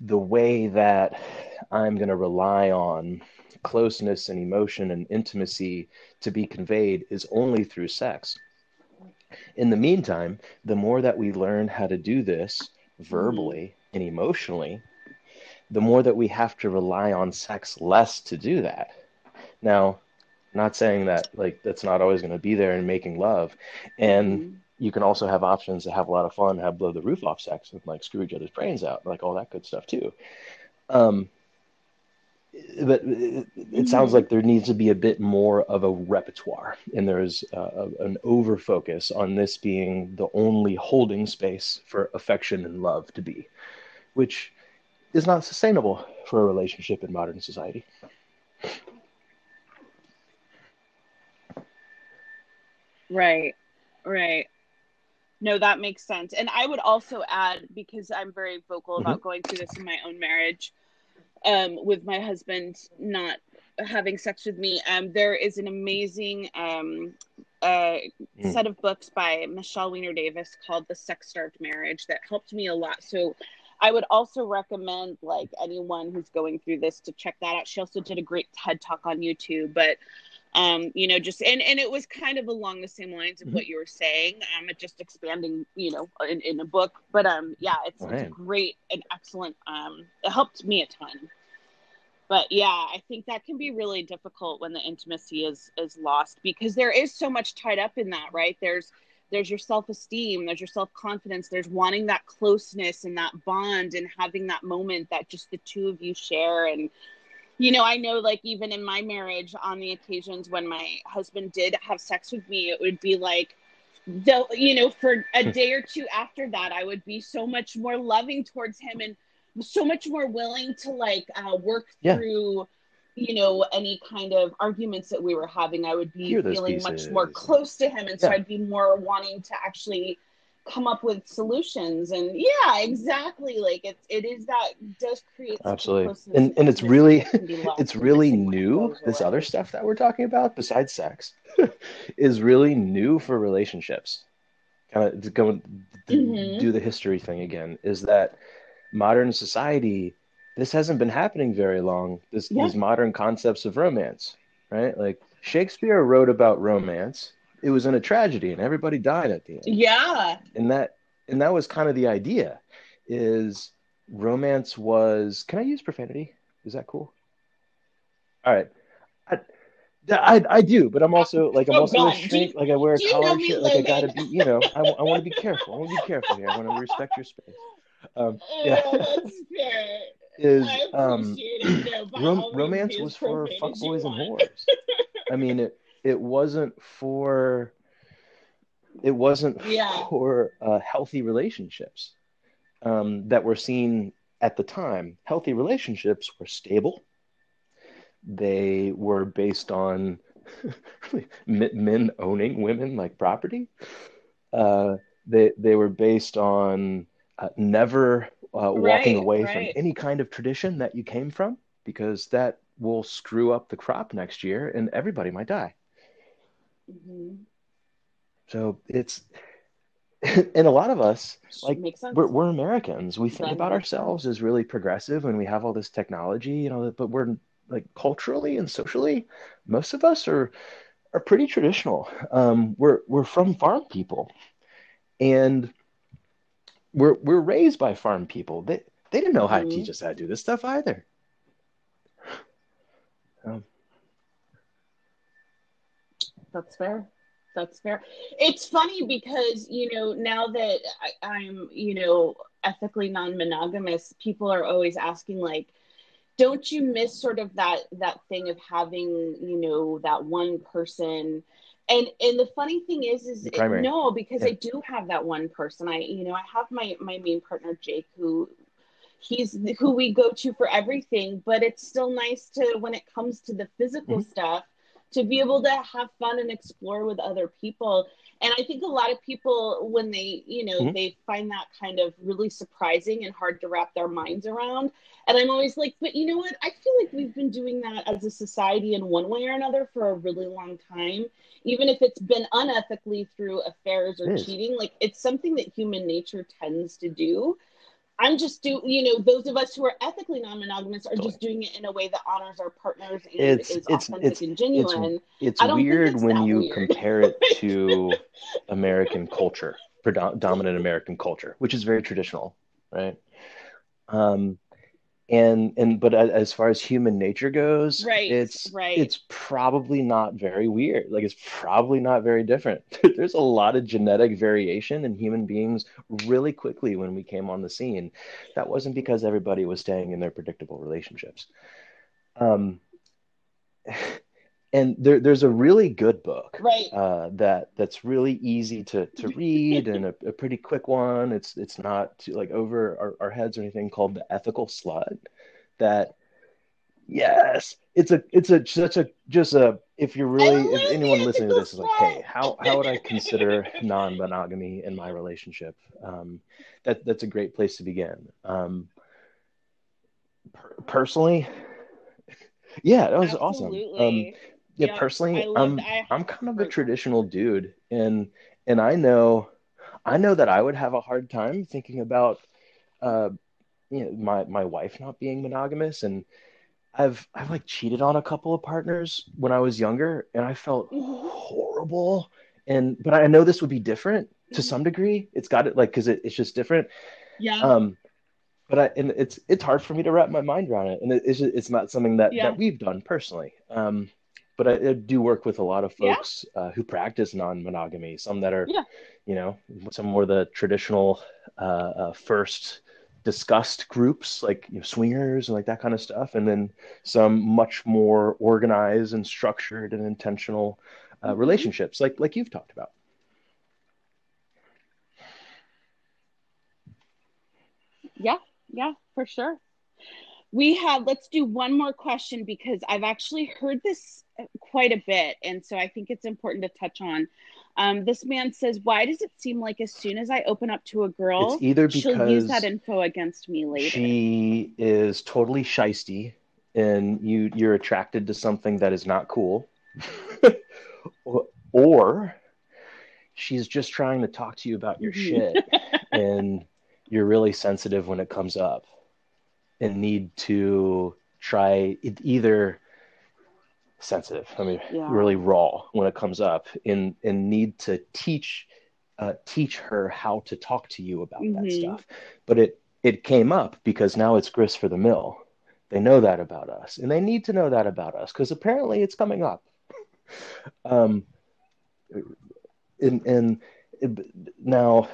the way that I'm going to rely on closeness and emotion and intimacy to be conveyed is only through sex. In the meantime, the more that we learn how to do this verbally and emotionally, the more that we have to rely on sex less to do that. Now, not saying that like that's not always going to be there in making love, and mm-hmm. you can also have options to have a lot of fun, have blow the roof off sex, and like screw each other's brains out, like all that good stuff too. Um, but it, sounds mm-hmm. like there needs to be a bit more of a repertoire and there's uh, an over focus on this being the only holding space for affection and love to be which is not sustainable for a relationship in modern society right right no that makes sense and i would also add because i'm very vocal about mm-hmm. going through this in my own marriage um, with my husband not having sex with me. Um, there is an amazing um, uh, mm. set of books by Michele Weiner-Davis called The Sex Starved Marriage that helped me a lot. So I would also recommend like anyone who's going through this to check that out. She also did a great TED talk on YouTube, but um, you know, just and and it was kind of along the same lines of mm-hmm. what you were saying. Um, it just expanding, you know, in, in a book. But um, yeah, it's, oh, it's great and excellent. Um, it helped me a ton. But yeah, I think that can be really difficult when the intimacy is is lost because there is so much tied up in that, right? There's there's your self-esteem there's your self-confidence there's wanting that closeness and that bond and having that moment that just the two of you share and you know i know like even in my marriage on the occasions when my husband did have sex with me it would be like the you know for a day or two after that i would be so much more loving towards him and so much more willing to like uh, work Yeah. through you know any kind of arguments that we were having. I would be feeling much more close to him and so i'd be more wanting to actually come up with solutions and yeah exactly like it's it is that does create Absolutely. And and it's really that can be lost it's really mixing when it new. This away. other stuff that we're talking about, besides sex, is really new for relationships. Kind of to go and Mhm. do the history thing again. Is that modern society? This hasn't been happening very long. This Yeah. these modern concepts of romance, right? Like Shakespeare wrote about romance. It was in a tragedy, and everybody died at the end. Yeah. And that and that was kind of the idea is romance was can i use profanity? Is that cool? All right. I i, I do but i'm also like i'm Oh, also God. a shrink Do- like i wear a collar me, shit like i gotta be you know i, I want to be careful. I want to be careful here. I want to respect your space. Um yeah. oh, that's fair. Is I um it. No, rom- romance was for fuckboys and whores. I mean it it wasn't for it wasn't Yeah. for uh, healthy relationships um, that were seen at the time. Healthy relationships were stable. They were based on men owning women like property. Uh, they they were based on uh, never uh, walking Right, away right. from any kind of tradition that you came from because that will screw up the crop next year and everybody might die. Mhm. So it's and a lot of us like we're, we're Americans. We think about ourselves as really progressive and we have all this technology, you know, but we're like culturally and socially, most of us are are pretty traditional. Um, we're we're from farm people, and we're we're raised by farm people. They they didn't know how to Mhm. teach us how to do this stuff either. Um, That's fair. That's fair. It's funny because, you know, now that I, I'm, you know, ethically non-monogamous, people are always asking like, don't you miss sort of that that thing of having, you know, that one person? And and the funny thing is, is The primary. no, because Yeah. I do have that one person. I, you know, I have my my main partner Jake, who he's who we go to for everything. But it's still nice to when it comes to the physical Mhm. stuff to be able to have fun and explore with other people. And I think a lot of people, when they, you know, Mhm. they find that kind of really surprising and hard to wrap their minds around. And I'm always like, but you know what? I feel like we've been doing that as a society in one way or another for a really long time. Even if it's been unethically through affairs or cheating, like it's something that human nature tends to do. I'm just do you know those of us who are ethically non-monogamous are just doing it in a way that honors our partners and It's- is it's- authentic it's- and genuine. It's I don't think weird it's when you weird. compare it to American culture, predom- dominant American culture, which is very traditional, right? Um, and and but as far as human nature goes, Right, it's right. it's probably not very weird. Like it's probably not very different. There's a lot of genetic variation in human beings really quickly when we came on the scene. That wasn't because everybody was staying in their predictable relationships. Um, and there, there's a really good book Right. uh, that that's really easy to, to read and a, a pretty quick one. It's it's not too, like over our, our heads or anything called the Ethical Slut. That yes, it's a it's a such a just a if you're really if anyone listening to this is like, hey, how how would I consider non-monogamy in my relationship? Um, that that's a great place to begin. Um, per- personally, yeah, that was awesome. Um, Absolutely. Yeah, Yeah, personally, I'm. I- I'm kind of a traditional dude, and and I know I know that I would have a hard time thinking about uh you know my my wife not being monogamous, and I've I've like cheated on a couple of partners when I was younger, and I felt horrible. And but I know this would be different to Mhm. some degree. It's got it like because it, it's just different. Yeah. Um, but I and it's it's hard for me to wrap my mind around it, and it, it's just, it's not something that Yeah. that we've done personally. Um, but I, I, do work with a lot of folks yeah. uh, who practice non-monogamy. Some that are, yeah. you know, some more the traditional uh, uh, first discussed groups like you know, swingers and like that kind of stuff, and then some much more organized and structured and intentional uh, mm-hmm. relationships, like like you've talked about. Yeah, yeah, for sure. We have, let's do one more question because I've actually heard this quite a bit. And so I think it's important to touch on. Um, this man says, Why does it seem like as soon as I open up to a girl, it's either because she'll use that info against me later? She is totally shisty and you, you're attracted to something that is not cool. or she's just trying to talk to you about your mm-hmm. shit and you're really sensitive when it comes up and need to try it either sensitive i mean yeah. really raw when it comes up and and need to teach uh, teach her how to talk to you about mm-hmm. that stuff but it it came up because now it's grist for the mill they know that about us and they need to know that about us because apparently it's coming up um and and now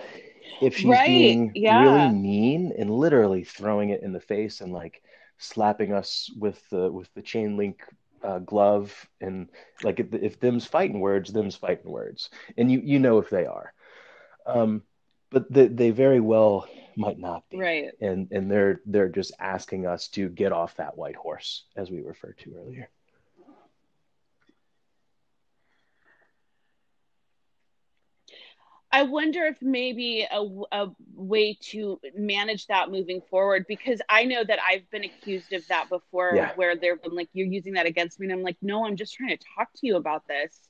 if she's right. being yeah. really mean and literally throwing it in the face and like slapping us with the with the chain link uh, glove and like if, if them's fighting words, them's fighting words, and you you know if they are, um, but they, they very well might not be, right? And and they're they're just asking us to get off that white horse, as we referred to earlier. I wonder if maybe a, a way to manage that moving forward because I know that I've been accused of that before yeah. where they've been like you're using that against me and I'm like no I'm just trying to talk to you about this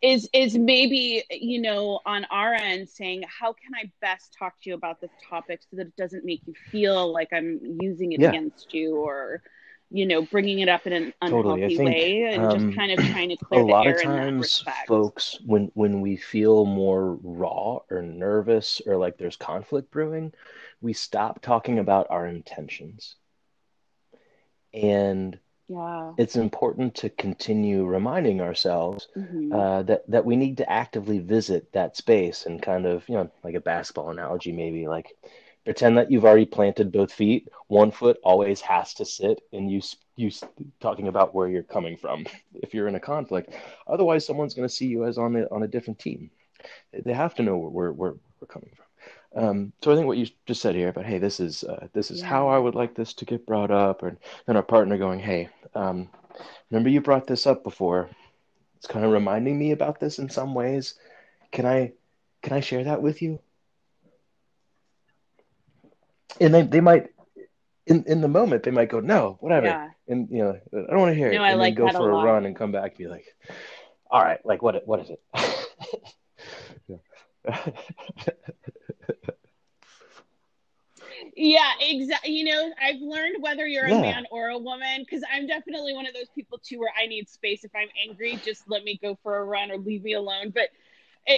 is is maybe you know on our end saying how can I best talk to you about this topic so that it doesn't make you feel like I'm using it yeah. against you or you know, bringing it up in an unhealthy totally. think, way and um, just kind of trying to clear a the lot air of times, folks, when when we feel more raw or nervous or like there's conflict brewing, we stop talking about our intentions, and yeah, it's important to continue reminding ourselves mm-hmm. uh, that that we need to actively visit that space and kind of you know, like a basketball analogy, maybe like pretend that you've already planted both feet. One foot always has to sit, and you you talking about where you're coming from if you're in a conflict. Otherwise, someone's going to see you as on a, on a different team. They have to know where where we're coming from. Um, so I think what you just said here about hey, this is uh, this is yeah. how I would like this to get brought up, and then our partner going, hey, um, remember you brought this up before. It's kind of reminding me about this in some ways. Can I can I share that with you? And they they might in in the moment they might go no whatever. Yeah. and you know I don't want to hear no, it and I like then go for a, a run and come back and be like all right like what what is it? Yeah. Exactly you know i've learned whether you're yeah. a man or a woman because i'm definitely one of those people too where i need space. If i'm angry just let me go for a run or leave me alone. But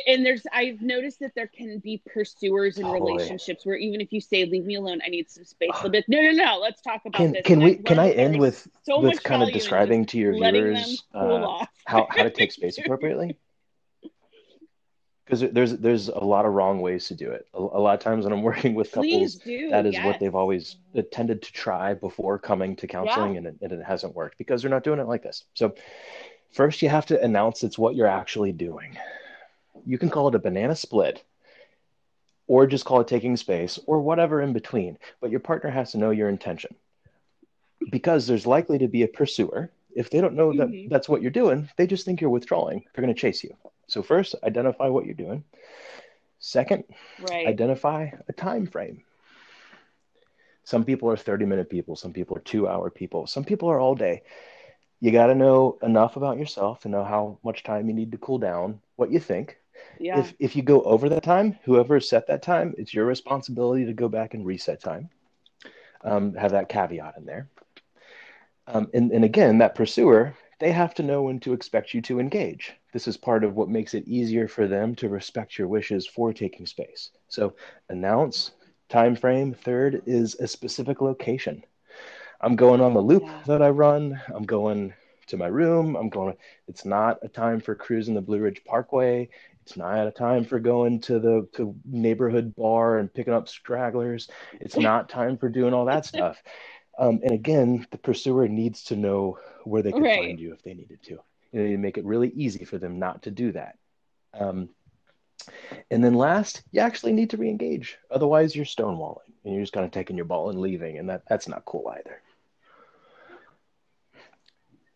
and there's I've noticed that there can be pursuers in relationships where even if you say leave me alone, I need some space. They'll be no, no, no. Let's talk about can, this. Can we? Can I end with so with kind of describing to your viewers uh, how how to take space appropriately? Because there's there's a lot of wrong ways to do it. A, a lot of times when I'm working with couples, that is yes. what they've always tended to try before coming to counseling, yeah. and, it, and it hasn't worked because they're not doing it like this. So first, you have to announce it's what you're actually doing you can call it a banana split or just call it taking space or whatever in between. But your partner has to know your intention because there's likely to be a pursuer. If they don't know that mm-hmm. that's what you're doing, they just think you're withdrawing. They're going to chase you. So first, identify what you're doing. Second, right. identify a time frame. Some people are 30 minute people, some people are 2 hour people, some people are all day. You got to know enough about yourself to know how much time you need to cool down, what you think, yeah. If if you go over that time, whoever set that time, it's your responsibility to go back and reset time. Um, have that caveat in there. Um, and, and again, that pursuer, they have to know when to expect you to engage. This is part of what makes it easier for them to respect your wishes for taking space. So announce time frame. Third is a specific location. I'm going on the loop yeah. that I run. I'm going to my room. I'm going. It's not a time for cruising the Blue Ridge Parkway. It's not a time for going to the to neighborhood bar and picking up stragglers. It's not time for doing all that stuff. Um, and again, the pursuer needs to know where they can right. find you if they needed to. You know, you make it really easy for them not to do that. Um, and then last, you actually need to re-engage. Otherwise, you're stonewalling and you're just kind of taking your ball and leaving, and that that's not cool either.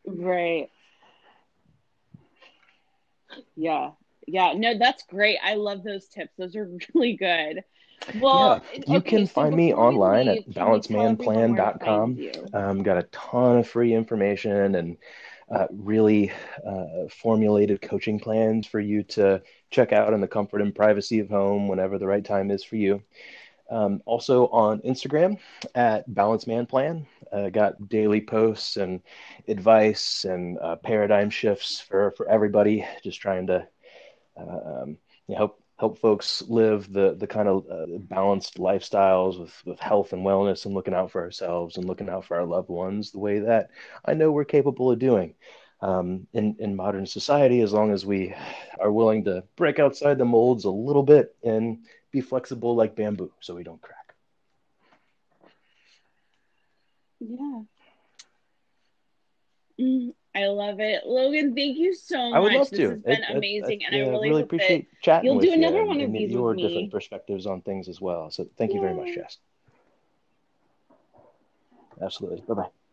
Right. Yeah. Yeah. No, that's great. I love those tips. Those are really good. Well, yeah, you okay, can so find me online leave, at balancedmanplan.com. Um, got a ton of free information and uh, really uh, formulated coaching plans for you to check out in the comfort and privacy of home whenever the right time is for you. Um, also on Instagram at Balanced Man Plan. Uh, got daily posts and advice and uh, paradigm shifts for, for everybody. Just trying to uh, um, help help folks live the the kind of uh, balanced lifestyles with with health and wellness and looking out for ourselves and looking out for our loved ones the way that I know we're capable of doing um, in in modern society as long as we are willing to break outside the molds a little bit and be flexible like bamboo so we don't crack. Yeah. Mm, I love it, Logan. Thank you so much. I would love this to. has been it, amazing, it, and yeah, I really, really appreciate chatting. You'll do another you one of these your with me. different perspectives on things as well. So thank you very much, Jess. Absolutely. Bye bye.